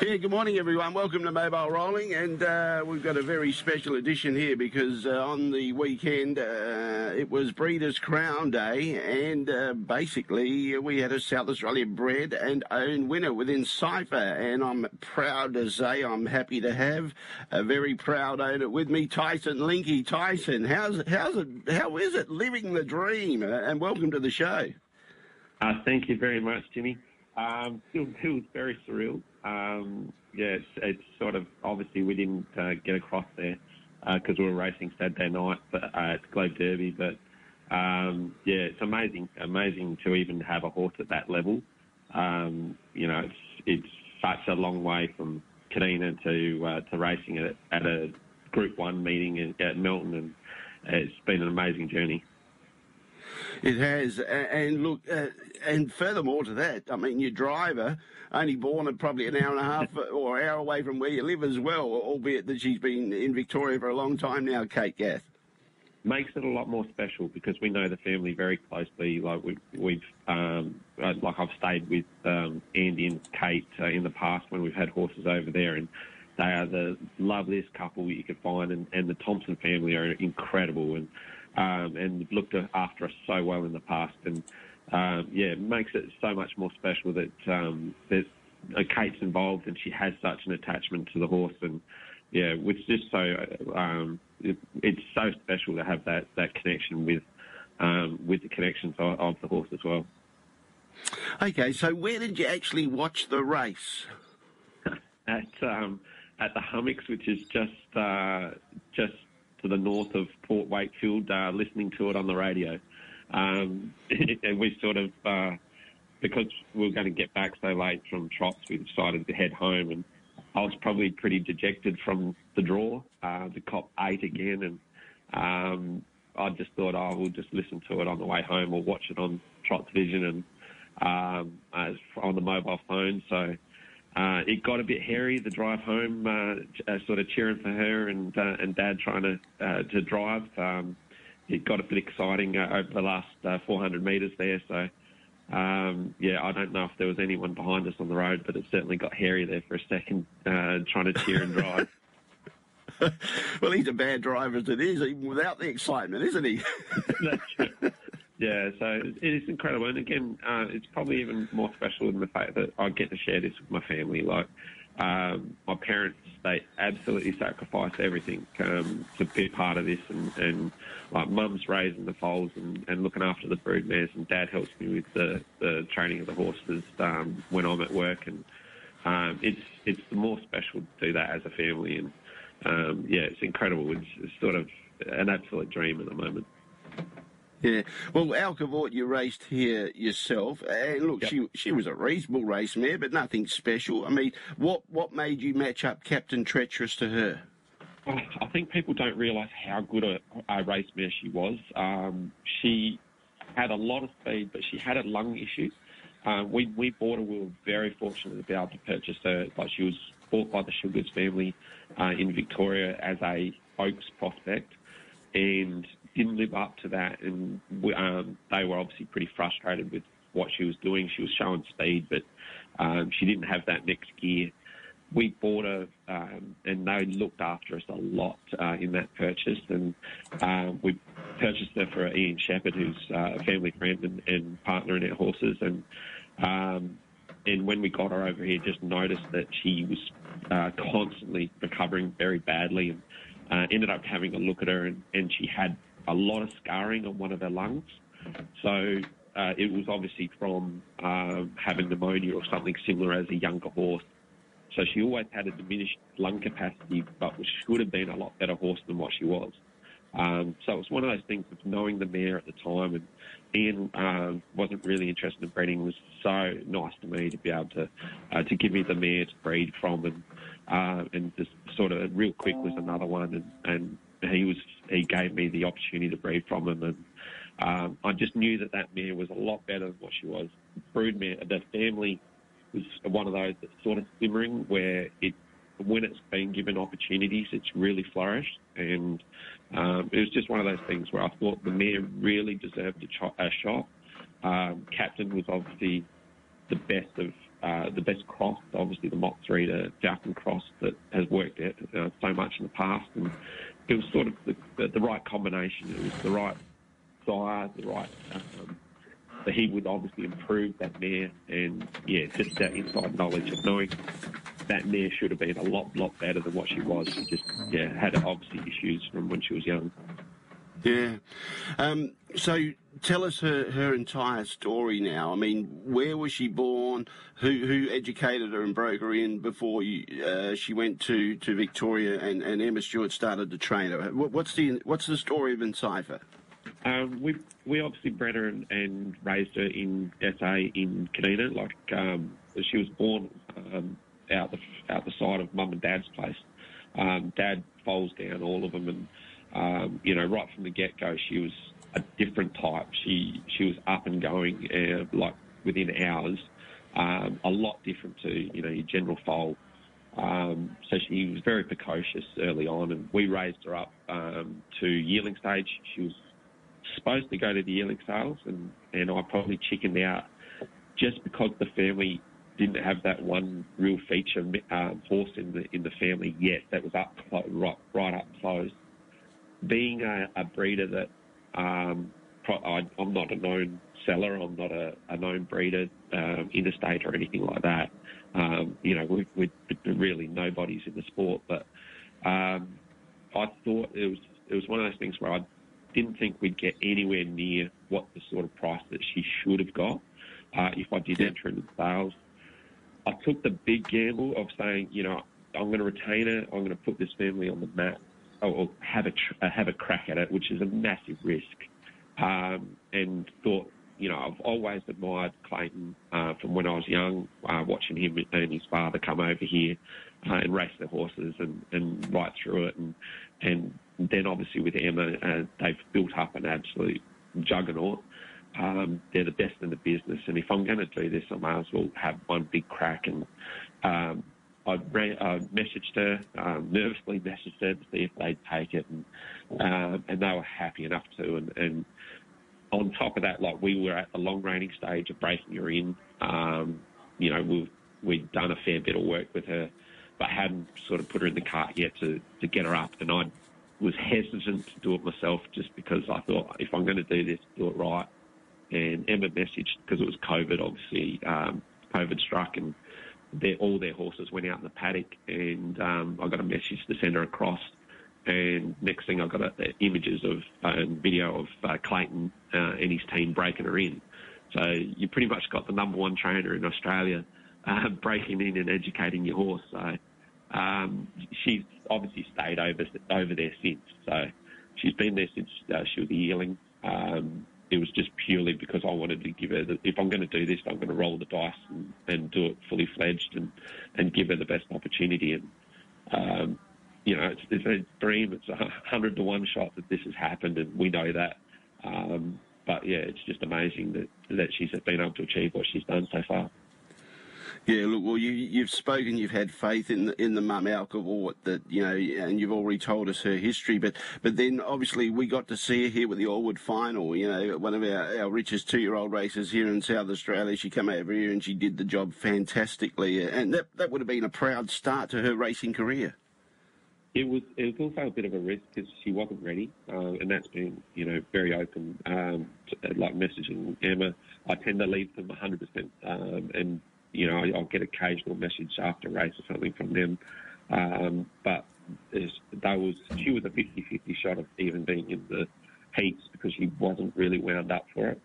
Yeah, good morning, everyone. Welcome to Mobile Rolling, and uh, we've got a very special edition here because uh, on the weekend uh, it was Breeders' Crown Day, and uh, basically we had a South Australia bred and owned winner with Encipher, and I'm proud to say I'm happy to have a very proud owner with me, Tyson Linky. Tyson, how's how's it? How is it living the dream? Uh, and welcome to the show. Uh, thank you very much, Jimmy. Um, still very surreal. Um, yeah, it's, it's, sort of obviously we didn't uh, get across there because uh, we were racing Saturday night but, uh, at Globe Derby, but um, yeah, it's amazing, amazing to even have a horse at that level. Um, you know, it's it's such a long way from Kadina to uh, to racing at, at a Group One meeting at, at Melton, and it's been an amazing journey. It has, and look, uh, and furthermore to that, I mean, your driver only born at probably an hour and a half or hour away from where you live as well, albeit that she's been in Victoria for a long time now, Kate Gath. Makes it a lot more special because we know the family very closely. Like we, we've, um, uh, like I've stayed with um, Andy and Kate uh, in the past when we've had horses over there, and they are the loveliest couple you could find, and, and the Thompson family are incredible and um, and looked after us so well in the past. And um, yeah, it makes it so much more special that um, there's uh, Kate's involved and she has such an attachment to the horse. And yeah, it's just so um, it, it's so special to have that that connection with um, with the connections of, of the horse as well. Okay, so where did you actually watch the race? at um, at the Hummocks, which is just uh, just to the north of Port Wakefield, uh, listening to it on the radio. Um, and we sort of, uh, because we were going to get back so late from Trots, we decided to head home. And I was probably pretty dejected from the draw, uh, the cop eight again. And um, I just thought, oh, we'll just listen to it on the way home or watch it on Trots Vision and um, on the mobile phone. So uh, it got a bit hairy the drive home, uh, uh, sort of cheering for her and uh, and Dad trying to uh, to drive. Um, it got a bit exciting uh, over the last 400 metres there. So um, yeah, I don't know if there was anyone behind us on the road, but it certainly got hairy there for a second, trying to cheer and drive. well, he's a bad driver as it is, even without the excitement, isn't he? Yeah, so it is incredible, and again, uh, it's probably even more special in the fact that I get to share this with my family. Like um, my parents, they absolutely sacrifice everything um, to be part of this, and, and like mum's raising the foals and, and looking after the brood mares, and dad helps me with the, the training of the horses um, when I'm at work, and um, it's it's more special to do that as a family, and um, yeah, it's incredible. It's, it's sort of an absolute dream at the moment. Yeah. Well, Al Cavort, you raced here yourself. And look, yep. she she was a reasonable race mare, but nothing special. I mean, what, what made you match up Captain Treacherous to her? Oh, I think people don't realise how good a, a, race mare she was. Um, she had a lot of speed, but she had a lung issue. Um, we, we bought her. We were very fortunate to be able to purchase her. Like she was bought by the Sugars family uh, in Victoria as a Oaks prospect, and didn't live up to that, and um, they were obviously pretty frustrated with what she was doing. She was showing speed, but um, she didn't have that next gear. We bought her, um, and they looked after us a lot uh, in that purchase, and uh, we purchased her for Ian Shepherd, who's uh, a family friend and, and, partner in our horses, and um, and when we got her over here, just noticed that she was uh, constantly recovering very badly, and uh, ended up having a look at her, and, and she had a lot of scarring on one of her lungs. So uh, it was obviously from um, having pneumonia or something similar as a younger horse. So she always had a diminished lung capacity, but should have been a lot better horse than what she was. Um, so it was one of those things of knowing the mare at the time, and Ian um, wasn't really interested in breeding. It was so nice to me to be able to uh, to give me the mare to breed from, and uh, and just sort of real quick was another one, and, and he was he gave me the opportunity to breed from him, and um, I just knew that that mare was a lot better than what she was. Broodmare, the family was one of those that's sort of simmering where it when it's been given opportunities, it's really flourished. And um, it was just one of those things where I thought the mare really deserved a, cho- a shot. Um, Captain was obviously the best of uh, the best cross, obviously the Mott 3 to Falcon cross that has worked out uh, so much in the past. And it was sort of the, the, the right combination. It was the right size, the right. Um, so he would obviously improve that mare, and yeah, just that inside knowledge of knowing that mare should have been a lot, lot better than what she was. She just, yeah, had obviously issues from when she was young. Yeah. Um, so tell us her, her entire story now. I mean, where was she born? Who who educated her and broke her in before you, uh, she went to, to Victoria and, and Emma Stewart started to train her? What's the what's the story of Encipher? Um, we we obviously bred her and, and, raised her in SA in Kadina. Like um, she was born um, out the out the side of mum and dad's place. Um, dad folds down all of them, and um, you know, right from the get go, she was a different type. She she was up and going, uh, like within hours. Um, a lot different to you know your general foal. Um, so she was very precocious early on, and we raised her up um, to yearling stage. She was supposed to go to the yearling sales, and, and I probably chickened out just because the family didn't have that one real feature um, horse in the in the family yet that was up right right up close. Being a, a breeder that um, I, am not a known seller, I'm not a, a known breeder um, interstate or anything like that. Um, you know, we, we really nobody's in the sport, but um, I thought it was it was one of those things where I didn't think we'd get anywhere near what the sort of price that she should have got uh, if I did enter into sales. I took the big gamble of saying, you know, I'm going to retain her. I'm going to put this family on the map, or, have a tr- uh, have a crack at it, which is a massive risk. Um, and thought, you know, I've always admired Clayton uh, from when I was young, uh, watching him and his father come over here uh, and race their horses and, and right through it. And and then obviously with Emma, uh, they've built up an absolute juggernaut. Um, they're the best in the business, and if I'm going to do this, I may as well have one big crack. And um, I uh, messaged her, um, nervously messaged her to see if they'd take it, and um, and they were happy enough to. And, and on top of that, like we were at the long reining stage of breaking her in. Um, you know, we've we'd done a fair bit of work with her, but hadn't sort of put her in the cart yet to to get her up. And I was hesitant to do it myself just because I thought if I'm going to do this, do it right and Emma messaged because it was COVID, obviously, um, COVID struck, and all their horses went out in the paddock, and um, I got a message to send her across. And next thing, I got a, a images of uh, video of uh, Clayton uh, and his team breaking her in. So you pretty much got the number one trainer in Australia uh, breaking in and educating your horse. So um, she's obviously stayed over over there since. So she's been there since uh, she was a yearling. Um, it was just purely because I wanted to give her, the, if I'm going to do this, I'm going to roll the dice and, and do it fully fledged and, and give her the best opportunity. And, um, you know, it's, it's a dream. It's a hundred to one shot that this has happened, and we know that. Um, but yeah, it's just amazing that, that she's been able to achieve what she's done so far. Yeah, look, well, you, you've spoken, you've had faith in the, in the mum Alcavort that, you know, and you've already told us her history, but, but then obviously we got to see her here with the Allwood final, you know, one of our, our richest two-year-old races here in South Australia. She came over here and she did the job fantastically, and that, that would have been a proud start to her racing career. It was it was also a bit of a risk because she wasn't ready, um, and that's been you know very open. Um, to, like messaging Emma, I tend to leave them 100%, um, and you know, I'll get occasional message after race or something from them. Um, but that was she was a 50-50 shot of even being in the heats because she wasn't really wound up for it.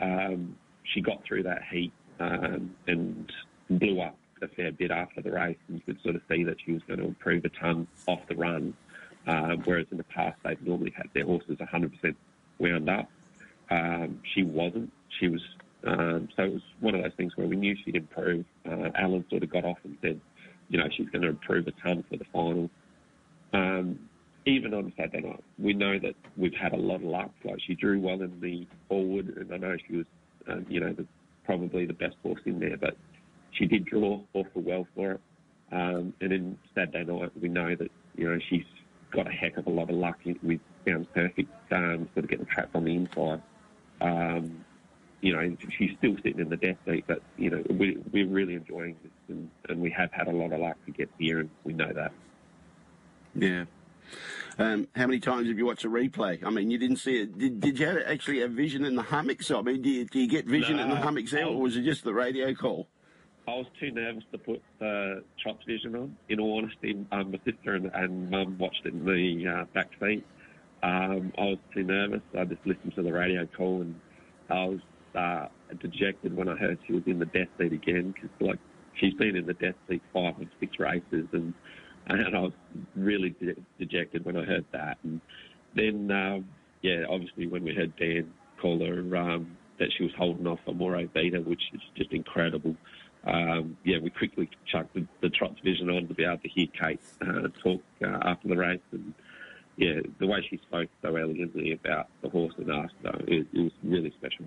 Um, she got through that heat um, and blew up a fair bit after the race, and you could sort of see that she was going to improve a ton off the run. Um, whereas in the past they've normally had their horses 100% wound up. Um, she wasn't. She was um, so it was one of those things where we knew she'd improve. Uh, Alan sort of got off and said, you know, she's going to improve a ton for the final. Um, even on Saturday night, we know that we've had a lot of luck. Like she drew well in the forward, and I know she was, um, you know, the, probably the best horse in there. But she did draw awful well for it. Um, and then Saturday night, we know that you know she's got a heck of a lot of luck with Sounds Perfect, um, sort of getting trapped on the inside. Um, you know, she's still sitting in the death seat, but you know, we, we're really enjoying this, and, and we have had a lot of luck to get here, and we know that. Yeah. Um, how many times have you watched a replay? I mean, you didn't see it. Did, did you have actually have vision in the hummocks? I mean, do you, do you get vision no, in the hummocks there, or was it just the radio call? I was too nervous to put the Trots vision on. In all honesty, um, my sister and, and mum watched it in the uh, back seat. Um, I was too nervous. I just listened to the radio call, and I was uh, dejected when I heard she was in the death seat again because, like, she's been in the death seat five or six races, and and I was really de- dejected when I heard that. And then, um, yeah, obviously when we heard Dan call her um, that she was holding off for Moreau Beta, which is just incredible. Um, yeah, we quickly chucked the, the Trots Vision on to be able to hear Kate uh, talk uh, after the race, and yeah, the way she spoke so elegantly about the horse and us, so it, it was really special.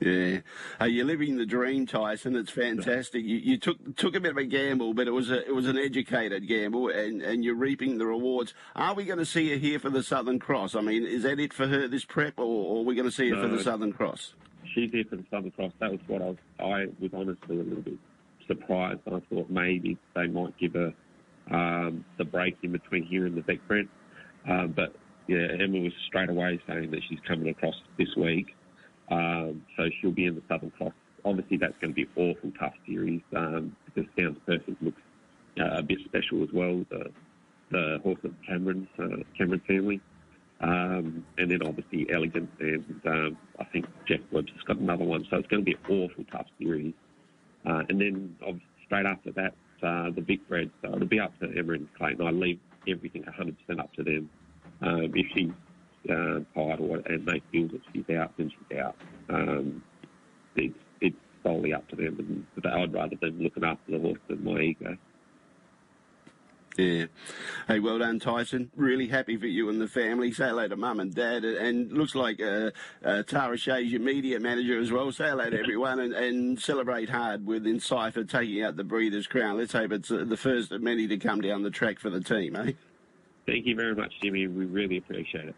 Yeah, uh, you're living the dream, Tyson. It's fantastic. You, you, took took a bit of a gamble, but it was a it was an educated gamble, and, and you're reaping the rewards. Are we going to see her here for the Southern Cross? I mean, is that it for her this prep, or, or are we going to see her no, for the Southern Cross? She's here for the Southern Cross. That was what I was. I was honestly a little bit surprised. I thought maybe they might give her um, the break in between here and the Beck Brent, um, but yeah, Emma was straight away saying that she's coming across this week. Um, so she'll be in the Southern Cross. Obviously, that's going to be awful tough series um, because Sounds Perfect looks uh, a bit special as well. The, the horse of Cameron's uh, Cameron family, um, and then obviously Elegant, and um, I think Jeff Webb's got another one. So it's going to be an awful tough series. Uh, and then straight after that, uh, the big Fred. So it'll be up to Emma and Clayton. I leave everything 100% up to them. Um, if she uh, title and they feel that she's out, then she's out. Um, it's, it's solely up to them, and I'd rather them looking after the horse than my ego. Yeah. Hey, well done, Tyson. Really happy for you and the family. Say hello to mum and dad. And looks like uh, uh, Tara Shea's your media manager as well. Say hello to everyone and, and celebrate hard with Encipher taking out the Breeders' Crown. Let's hope it's uh, the first of many to come down the track for the team, eh? Thank you very much, Jimmy. We really appreciate it.